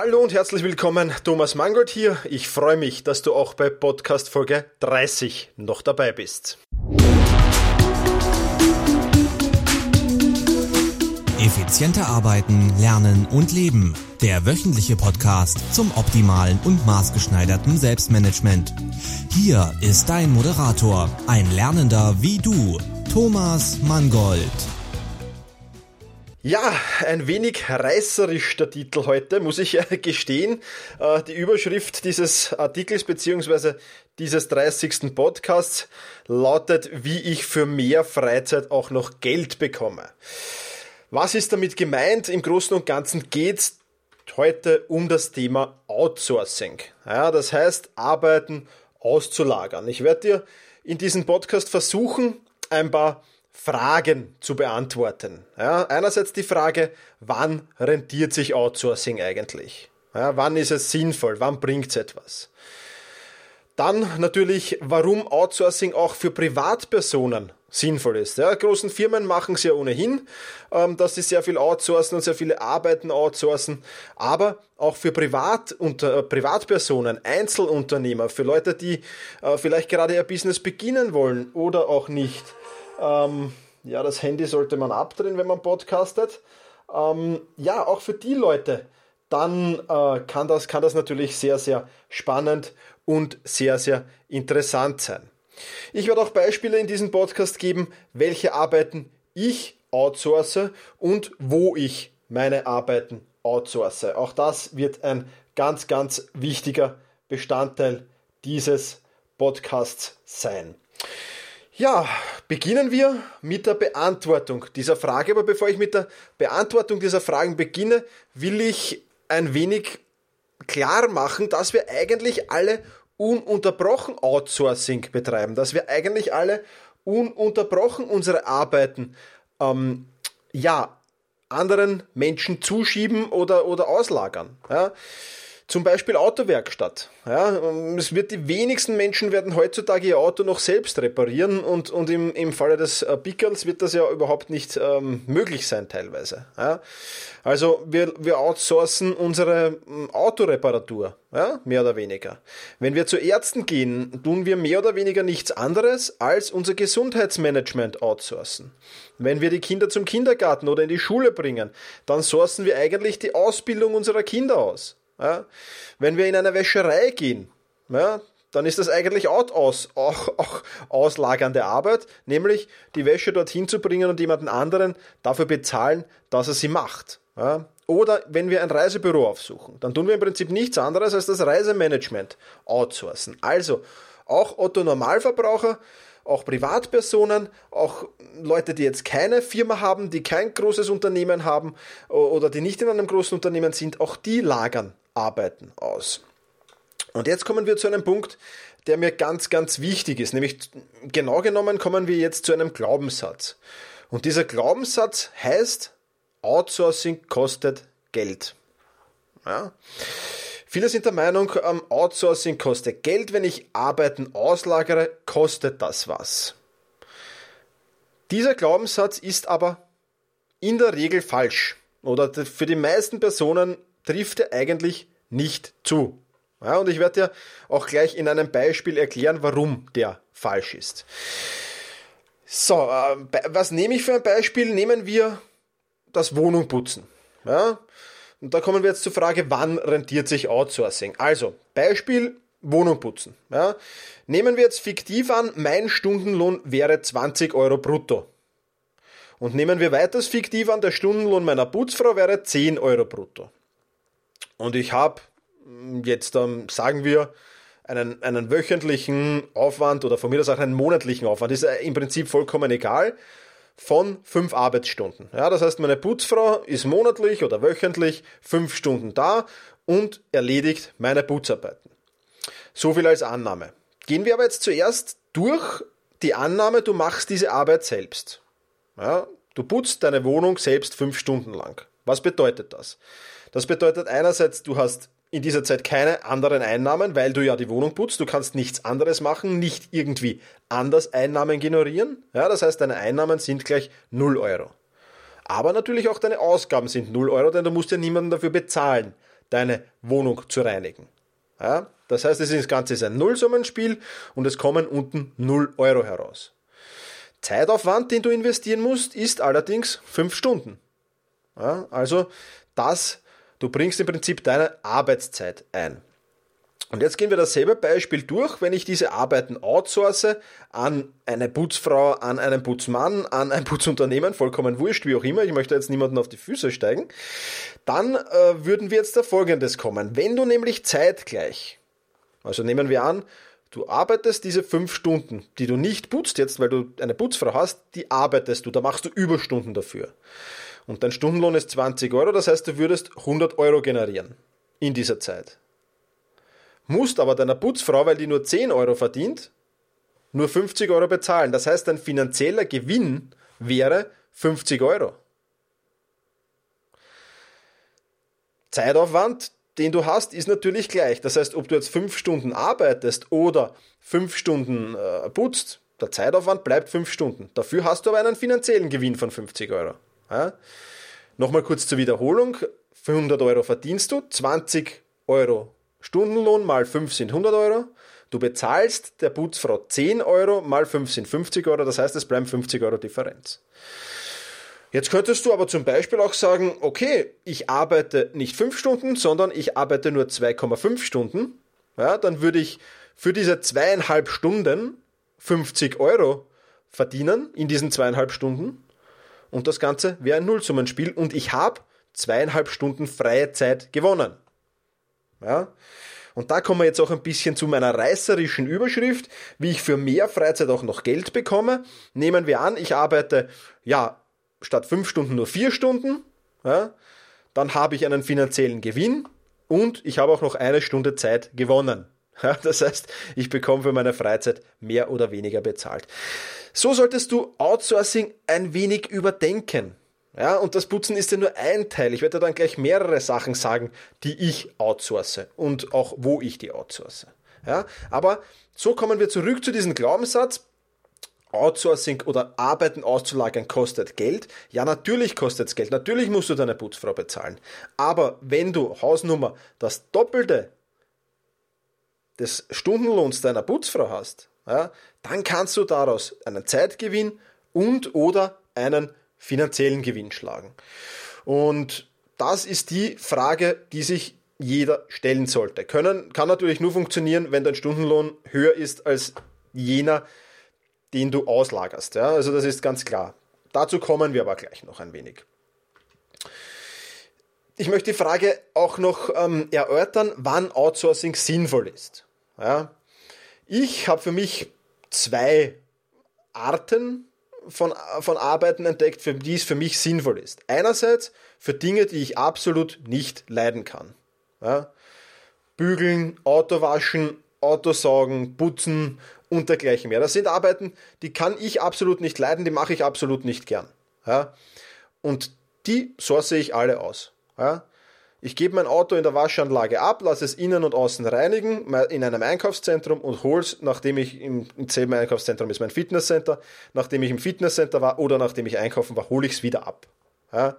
Hallo und herzlich willkommen, Thomas Mangold hier. Ich freue mich, dass du auch bei Podcast Folge 30 noch dabei bist. Effizienter arbeiten, lernen und leben. Der wöchentliche Podcast zum optimalen und maßgeschneiderten Selbstmanagement. Hier ist dein Moderator, ein Lernender wie du, Thomas Mangold. Ja, ein wenig reißerisch der Titel heute, muss ich gestehen. Äh, die Überschrift dieses Artikels bzw. dieses 30. Podcasts lautet, wie ich für mehr Freizeit auch noch Geld bekomme. Was ist damit gemeint? Im Großen und Ganzen geht's heute um das Thema Outsourcing. Ja, das heißt, Arbeiten auszulagern. Ich werde dir in diesem Podcast versuchen, ein paar Fragen zu beantworten. Ja, einerseits die Frage, wann rentiert sich Outsourcing eigentlich? Ja, wann ist es sinnvoll? Wann bringt es etwas? Dann natürlich, warum Outsourcing auch für Privatpersonen sinnvoll ist. Ja, großen Firmen machen es ja ohnehin, ähm, dass sie sehr viel outsourcen und sehr viele Arbeiten outsourcen, aber auch für Privat und, äh, Privatpersonen, Einzelunternehmer, für Leute, die äh, vielleicht gerade ihr Business beginnen wollen oder auch nicht. Ähm, ja, das Handy sollte man abdrehen, wenn man podcastet. Ähm, ja, auch für die Leute, dann äh, kann, das, kann das natürlich sehr, sehr spannend und sehr, sehr interessant sein. Ich werde auch Beispiele in diesem Podcast geben, welche Arbeiten ich outsource und wo ich meine Arbeiten outsource. Auch das wird ein ganz, ganz wichtiger Bestandteil dieses Podcasts sein. Ja, beginnen wir mit der Beantwortung dieser Frage. Aber bevor ich mit der Beantwortung dieser Fragen beginne, will ich ein wenig klar machen, dass wir eigentlich alle ununterbrochen Outsourcing betreiben, dass wir eigentlich alle ununterbrochen unsere Arbeiten ähm, ja, anderen Menschen zuschieben oder, oder auslagern. Ja. Zum Beispiel Autowerkstatt. Ja, es wird die wenigsten Menschen werden heutzutage ihr Auto noch selbst reparieren und, und im, im Falle des äh, Pickers wird das ja überhaupt nicht ähm, möglich sein teilweise. Ja. Also wir, wir outsourcen unsere ähm, Autoreparatur, ja, mehr oder weniger. Wenn wir zu Ärzten gehen, tun wir mehr oder weniger nichts anderes als unser Gesundheitsmanagement outsourcen. Wenn wir die Kinder zum Kindergarten oder in die Schule bringen, dann sourcen wir eigentlich die Ausbildung unserer Kinder aus. Ja? Wenn wir in eine Wäscherei gehen, ja, dann ist das eigentlich auch, aus, auch, auch auslagernde Arbeit, nämlich die Wäsche dorthin zu bringen und jemanden anderen dafür bezahlen, dass er sie macht. Ja? Oder wenn wir ein Reisebüro aufsuchen, dann tun wir im Prinzip nichts anderes als das Reisemanagement outsourcen. Also auch Otto Normalverbraucher, auch Privatpersonen, auch Leute, die jetzt keine Firma haben, die kein großes Unternehmen haben oder die nicht in einem großen Unternehmen sind, auch die lagern Arbeiten aus. Und jetzt kommen wir zu einem Punkt, der mir ganz, ganz wichtig ist. Nämlich genau genommen kommen wir jetzt zu einem Glaubenssatz. Und dieser Glaubenssatz heißt, Outsourcing kostet Geld. Ja? Viele sind der Meinung, ähm, Outsourcing kostet Geld. Wenn ich Arbeiten auslagere, kostet das was. Dieser Glaubenssatz ist aber in der Regel falsch. Oder für die meisten Personen trifft er eigentlich nicht zu. Ja, und ich werde dir auch gleich in einem Beispiel erklären, warum der falsch ist. So, äh, was nehme ich für ein Beispiel? Nehmen wir das Wohnungputzen. Ja? Und da kommen wir jetzt zur Frage, wann rentiert sich Outsourcing? Also, Beispiel Wohnung putzen. Ja? Nehmen wir jetzt fiktiv an, mein Stundenlohn wäre 20 Euro brutto. Und nehmen wir weiters fiktiv an, der Stundenlohn meiner Putzfrau wäre 10 Euro brutto. Und ich habe mm, jetzt, ähm, sagen wir, einen, einen wöchentlichen Aufwand oder von mir aus auch einen monatlichen Aufwand, ist im Prinzip vollkommen egal, von fünf Arbeitsstunden. Ja, das heißt, meine Putzfrau ist monatlich oder wöchentlich fünf Stunden da und erledigt meine Putzarbeiten. So viel als Annahme. Gehen wir aber jetzt zuerst durch die Annahme, du machst diese Arbeit selbst. Ja, du putzt deine Wohnung selbst fünf Stunden lang. Was bedeutet das? Das bedeutet einerseits, du hast in dieser Zeit keine anderen Einnahmen, weil du ja die Wohnung putzt. Du kannst nichts anderes machen, nicht irgendwie anders Einnahmen generieren. Ja, das heißt, deine Einnahmen sind gleich 0 Euro. Aber natürlich auch deine Ausgaben sind 0 Euro, denn du musst ja niemanden dafür bezahlen, deine Wohnung zu reinigen. Ja, das heißt, das Ganze ist ein Nullsummenspiel und es kommen unten 0 Euro heraus. Zeitaufwand, den du investieren musst, ist allerdings 5 Stunden. Ja, also das, du bringst im Prinzip deine Arbeitszeit ein. Und jetzt gehen wir dasselbe Beispiel durch, wenn ich diese Arbeiten outsource an eine Putzfrau, an einen Putzmann, an ein Putzunternehmen, vollkommen wurscht, wie auch immer, ich möchte jetzt niemanden auf die Füße steigen, dann äh, würden wir jetzt da folgendes kommen. Wenn du nämlich zeitgleich, also nehmen wir an, du arbeitest diese fünf Stunden, die du nicht putzt jetzt, weil du eine Putzfrau hast, die arbeitest du, da machst du Überstunden dafür. Und dein Stundenlohn ist 20 Euro, das heißt, du würdest 100 Euro generieren in dieser Zeit musst aber deiner Putzfrau, weil die nur 10 Euro verdient, nur 50 Euro bezahlen. Das heißt, dein finanzieller Gewinn wäre 50 Euro. Zeitaufwand, den du hast, ist natürlich gleich. Das heißt, ob du jetzt 5 Stunden arbeitest oder 5 Stunden äh, putzt, der Zeitaufwand bleibt 5 Stunden. Dafür hast du aber einen finanziellen Gewinn von 50 Euro. Ja? Nochmal kurz zur Wiederholung. 100 Euro verdienst du, 20 Euro Stundenlohn mal 5 sind 100 Euro. Du bezahlst der Putzfrau 10 Euro, mal 5 sind 50 Euro, das heißt, es bleiben 50 Euro Differenz. Jetzt könntest du aber zum Beispiel auch sagen, okay, ich arbeite nicht 5 Stunden, sondern ich arbeite nur 2,5 Stunden. Ja, dann würde ich für diese zweieinhalb Stunden 50 Euro verdienen in diesen zweieinhalb Stunden. Und das Ganze wäre ein Nullsummenspiel und ich habe zweieinhalb Stunden freie Zeit gewonnen. Ja? Und da kommen wir jetzt auch ein bisschen zu meiner reißerischen Überschrift, wie ich für mehr Freizeit auch noch Geld bekomme. Nehmen wir an, ich arbeite ja statt fünf Stunden nur vier Stunden. Ja? Dann habe ich einen finanziellen Gewinn und ich habe auch noch eine Stunde Zeit gewonnen. Das heißt, ich bekomme für meine Freizeit mehr oder weniger bezahlt. So solltest du Outsourcing ein wenig überdenken. Ja, und das Putzen ist ja nur ein Teil. Ich werde dann gleich mehrere Sachen sagen, die ich outsource und auch wo ich die outsource. Ja, aber so kommen wir zurück zu diesem Glaubenssatz. Outsourcing oder Arbeiten auszulagern kostet Geld. Ja, natürlich kostet es Geld. Natürlich musst du deine Putzfrau bezahlen. Aber wenn du Hausnummer das Doppelte des Stundenlohns deiner Putzfrau hast, ja, dann kannst du daraus einen Zeitgewinn und oder einen finanziellen Gewinn schlagen. Und das ist die Frage, die sich jeder stellen sollte. Können, kann natürlich nur funktionieren, wenn dein Stundenlohn höher ist als jener, den du auslagerst. Ja? Also das ist ganz klar. Dazu kommen wir aber gleich noch ein wenig. Ich möchte die Frage auch noch ähm, erörtern, wann Outsourcing sinnvoll ist. Ja? Ich habe für mich zwei Arten von, von Arbeiten entdeckt, für die es für mich sinnvoll ist. Einerseits für Dinge, die ich absolut nicht leiden kann. Ja? Bügeln, Auto waschen, Autosaugen, putzen und dergleichen mehr. Das sind Arbeiten, die kann ich absolut nicht leiden, die mache ich absolut nicht gern. Ja? Und die source ich alle aus. Ja? Ich gebe mein Auto in der Waschanlage ab, lasse es innen und außen reinigen in einem Einkaufszentrum und hole es, nachdem ich im, selben Einkaufszentrum ist mein Fitnesscenter, nachdem ich im Fitnesscenter war oder nachdem ich einkaufen war, hole ich es wieder ab. Ja.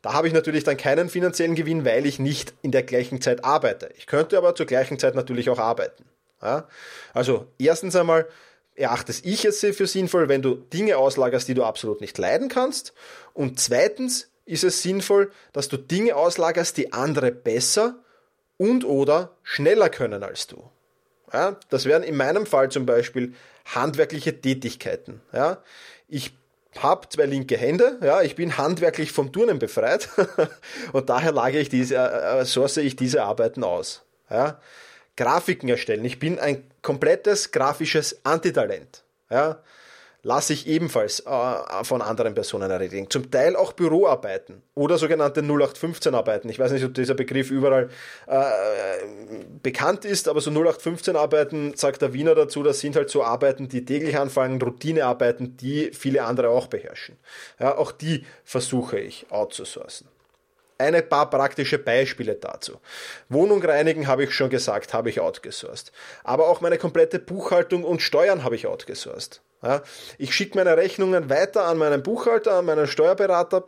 Da habe ich natürlich dann keinen finanziellen Gewinn, weil ich nicht in der gleichen Zeit arbeite. Ich könnte aber zur gleichen Zeit natürlich auch arbeiten. Ja. Also erstens einmal erachte ich es für sinnvoll, wenn du Dinge auslagerst, die du absolut nicht leiden kannst. Und zweitens ist es sinnvoll, dass du Dinge auslagerst, die andere besser und oder schneller können als du. Ja, das wären in meinem Fall zum Beispiel handwerkliche Tätigkeiten. Ja, ich habe zwei linke Hände, ja, ich bin handwerklich vom Turnen befreit und daher lage ich diese, äh, source ich diese Arbeiten aus. Ja, Grafiken erstellen. Ich bin ein komplettes grafisches Antitalent. Ja, lasse ich ebenfalls äh, von anderen Personen erledigen. Zum Teil auch Büroarbeiten oder sogenannte 0815-Arbeiten. Ich weiß nicht, ob dieser Begriff überall äh, bekannt ist, aber so 0815-Arbeiten, sagt der Wiener dazu, das sind halt so Arbeiten, die täglich anfallen, Routinearbeiten, die viele andere auch beherrschen. Ja, auch die versuche ich outzusourcen. Eine paar praktische Beispiele dazu. Wohnung reinigen habe ich schon gesagt, habe ich outgesourced. Aber auch meine komplette Buchhaltung und Steuern habe ich outgesourced. Ja, ich schicke meine Rechnungen weiter an meinen Buchhalter, an meinen Steuerberater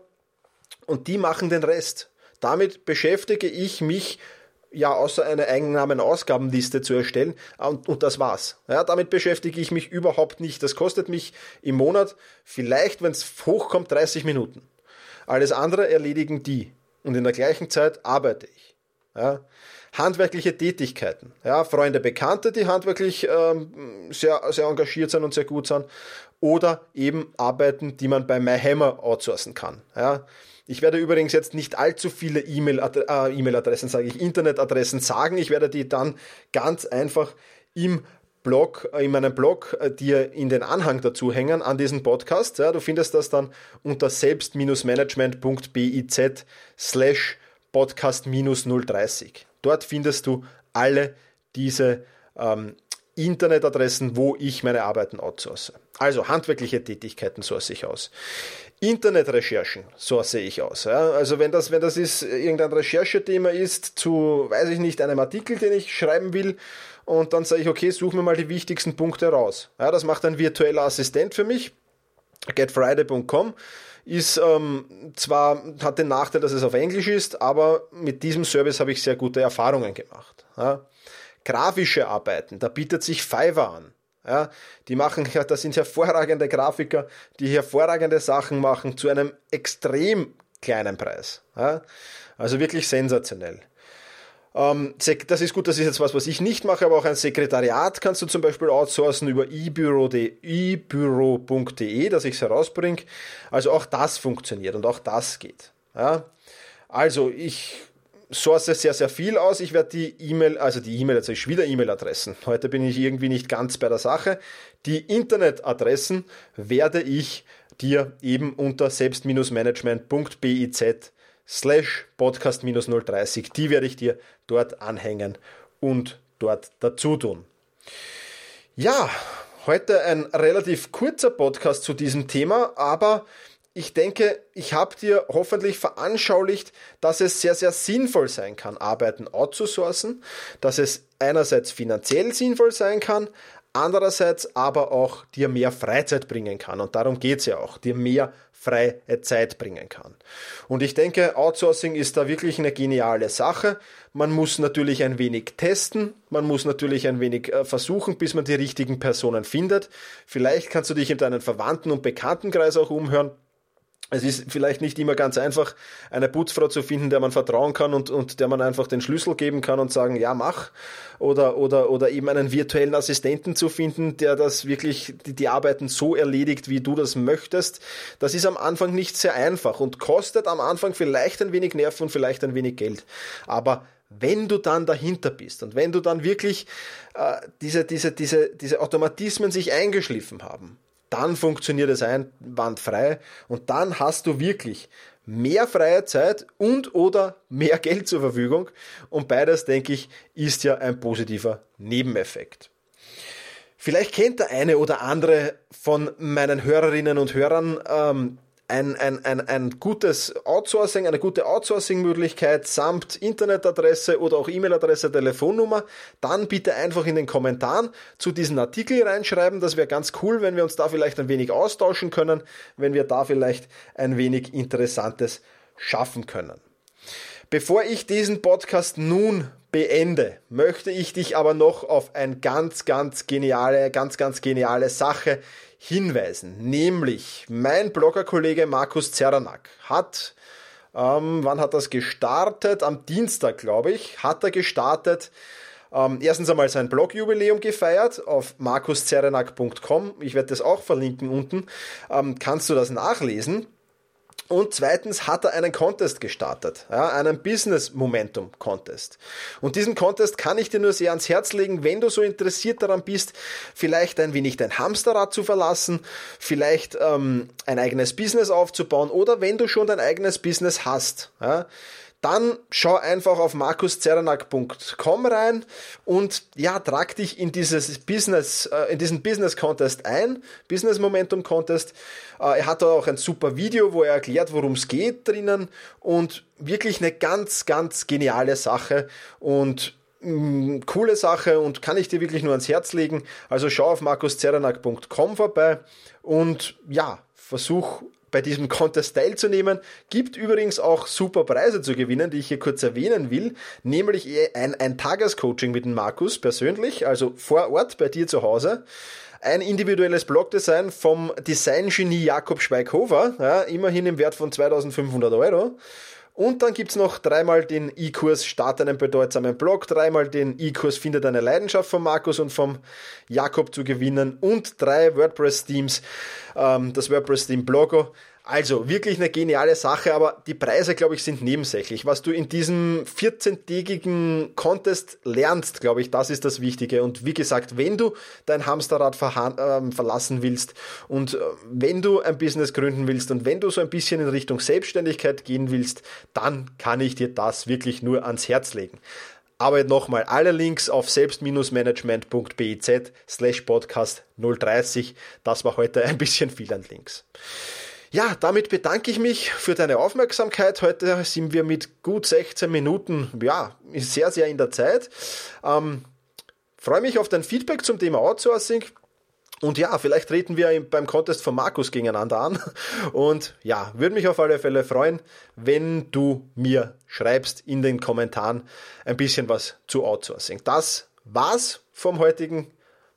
und die machen den Rest. Damit beschäftige ich mich ja, außer eine Einnahmen-Ausgabenliste zu erstellen. Und, und das war's. Ja, damit beschäftige ich mich überhaupt nicht. Das kostet mich im Monat vielleicht, wenn es hochkommt, 30 Minuten. Alles andere erledigen die. Und in der gleichen Zeit arbeite ich. Ja. Handwerkliche Tätigkeiten. Ja, Freunde, Bekannte, die handwerklich ähm, sehr, sehr engagiert sind und sehr gut sind. Oder eben Arbeiten, die man bei MyHammer outsourcen kann. Ja. Ich werde übrigens jetzt nicht allzu viele äh, E-Mail-Adressen, sage ich, Internetadressen sagen. Ich werde die dann ganz einfach im Blog, äh, in meinem Blog äh, dir in den Anhang dazu hängen an diesen Podcast. Ja, du findest das dann unter selbst-management.biz slash podcast-030. Dort findest du alle diese ähm, Internetadressen, wo ich meine Arbeiten outsource. Also handwerkliche Tätigkeiten source ich aus. Internetrecherchen, so sehe ich aus. Ja. Also wenn das, wenn das ist, irgendein Recherchethema ist zu, weiß ich nicht, einem Artikel, den ich schreiben will, und dann sage ich, okay, such mir mal die wichtigsten Punkte raus. Ja, das macht ein virtueller Assistent für mich. Getfriday.com ist ähm, zwar hat den Nachteil, dass es auf Englisch ist, aber mit diesem Service habe ich sehr gute Erfahrungen gemacht. Ja. Grafische Arbeiten, da bietet sich Fiverr an. Ja, die machen, das sind hervorragende Grafiker, die hervorragende Sachen machen zu einem extrem kleinen Preis. Ja, also wirklich sensationell. Ähm, das ist gut, das ist jetzt was, was ich nicht mache, aber auch ein Sekretariat kannst du zum Beispiel outsourcen über ebüro.de, dass ich es herausbringe. Also auch das funktioniert und auch das geht. Ja, also ich source sehr, sehr viel aus. Ich werde die E-Mail, also die E-Mail, jetzt ich wieder E-Mail-Adressen. Heute bin ich irgendwie nicht ganz bei der Sache. Die Internetadressen werde ich dir eben unter selbst-management.biz slash podcast-030, die werde ich dir dort anhängen und dort dazu tun. Ja, heute ein relativ kurzer Podcast zu diesem Thema, aber ich denke, ich habe dir hoffentlich veranschaulicht, dass es sehr, sehr sinnvoll sein kann, Arbeiten outzusourcen, dass es einerseits finanziell sinnvoll sein kann, andererseits aber auch dir mehr Freizeit bringen kann. Und darum geht es ja auch, dir mehr freie Zeit bringen kann. Und ich denke, Outsourcing ist da wirklich eine geniale Sache. Man muss natürlich ein wenig testen, man muss natürlich ein wenig äh, versuchen, bis man die richtigen Personen findet. Vielleicht kannst du dich in deinen Verwandten- und Bekanntenkreis auch umhören es ist vielleicht nicht immer ganz einfach, eine Putzfrau zu finden, der man vertrauen kann und, und der man einfach den Schlüssel geben kann und sagen, ja, mach. Oder, oder, oder eben einen virtuellen Assistenten zu finden, der das wirklich, die, die Arbeiten so erledigt, wie du das möchtest. Das ist am Anfang nicht sehr einfach und kostet am Anfang vielleicht ein wenig Nerven und vielleicht ein wenig Geld. Aber wenn du dann dahinter bist und wenn du dann wirklich äh, diese, diese, diese, diese Automatismen sich eingeschliffen haben, dann funktioniert es einwandfrei und dann hast du wirklich mehr freie Zeit und oder mehr Geld zur Verfügung und beides, denke ich, ist ja ein positiver Nebeneffekt. Vielleicht kennt der eine oder andere von meinen Hörerinnen und Hörern ähm, ein, ein, ein, ein gutes Outsourcing, eine gute Outsourcing-Möglichkeit samt Internetadresse oder auch E-Mail-Adresse, Telefonnummer, dann bitte einfach in den Kommentaren zu diesen Artikel reinschreiben. Das wäre ganz cool, wenn wir uns da vielleicht ein wenig austauschen können, wenn wir da vielleicht ein wenig Interessantes schaffen können. Bevor ich diesen Podcast nun beende, möchte ich dich aber noch auf eine ganz, ganz geniale, ganz, ganz geniale Sache hinweisen. Nämlich mein Bloggerkollege Markus Zeranak hat, ähm, wann hat das gestartet? Am Dienstag, glaube ich, hat er gestartet. Ähm, erstens einmal sein Blogjubiläum gefeiert auf markuszerenak.com. Ich werde das auch verlinken unten. Ähm, kannst du das nachlesen? Und zweitens hat er einen Contest gestartet, ja, einen Business Momentum Contest. Und diesen Contest kann ich dir nur sehr ans Herz legen, wenn du so interessiert daran bist, vielleicht ein wenig dein Hamsterrad zu verlassen, vielleicht ähm, ein eigenes Business aufzubauen oder wenn du schon dein eigenes Business hast. Ja, dann schau einfach auf markuszernak.com rein und ja, trag dich in dieses Business, äh, in diesen Business Contest ein, Business Momentum Contest. Äh, er hat da auch ein super Video, wo er erklärt, worum es geht drinnen und wirklich eine ganz, ganz geniale Sache und mh, mm, coole Sache und kann ich dir wirklich nur ans Herz legen. Also schau auf markuszernak.com vorbei und ja, versuch bei diesem Contest teilzunehmen. Gibt übrigens auch super Preise zu gewinnen, die ich hier kurz erwähnen will, nämlich ein, ein Tagescoaching mit dem Markus persönlich, also vor Ort bei dir zu Hause. Ein individuelles Blogdesign vom Designgenie Jakob Schweighofer, ja, immerhin im Wert von 2500 Euro. Und dann gibt's noch dreimal den E-Kurs Start einen bedeutsamen Blog, dreimal den E-Kurs Finde deine Leidenschaft von Markus und vom Jakob zu gewinnen und drei WordPress-Themes, ähm, das WordPress-Theme Blogger, also wirklich eine geniale Sache, aber die Preise, glaube ich, sind nebensächlich. Was du in diesem 14-tägigen Contest lernst, glaube ich, das ist das Wichtige. Und wie gesagt, wenn du dein Hamsterrad äh, verlassen willst und äh, wenn du ein Business gründen willst und wenn du so ein bisschen in Richtung Selbstständigkeit gehen willst, dann kann ich dir das wirklich nur ans Herz legen. Aber nochmal alle Links auf selbst-management.biz slash podcast 030. Das war heute ein bisschen viel an Links. Ja, damit bedanke ich mich für deine Aufmerksamkeit. Heute sind wir mit gut 16 Minuten, ja, sehr, sehr in der Zeit. Ähm, freue mich auf dein Feedback zum Thema Outsourcing. Und ja, vielleicht treten wir beim Contest von Markus gegeneinander an. Und ja, würde mich auf alle Fälle freuen, wenn du mir schreibst in den Kommentaren ein bisschen was zu Outsourcing. Das war's vom heutigen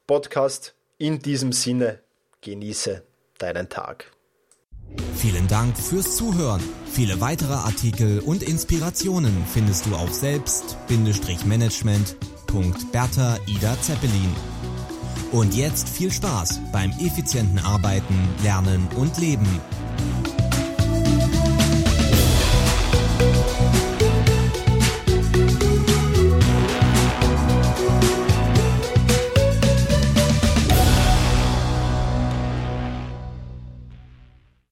Podcast. In diesem Sinne, genieße deinen Tag. Vielen Dank fürs Zuhören. Viele weitere Artikel und Inspirationen findest du auf selbst-management.bertha Ida Zeppelin. Und jetzt viel Spaß beim effizienten Arbeiten, Lernen und Leben.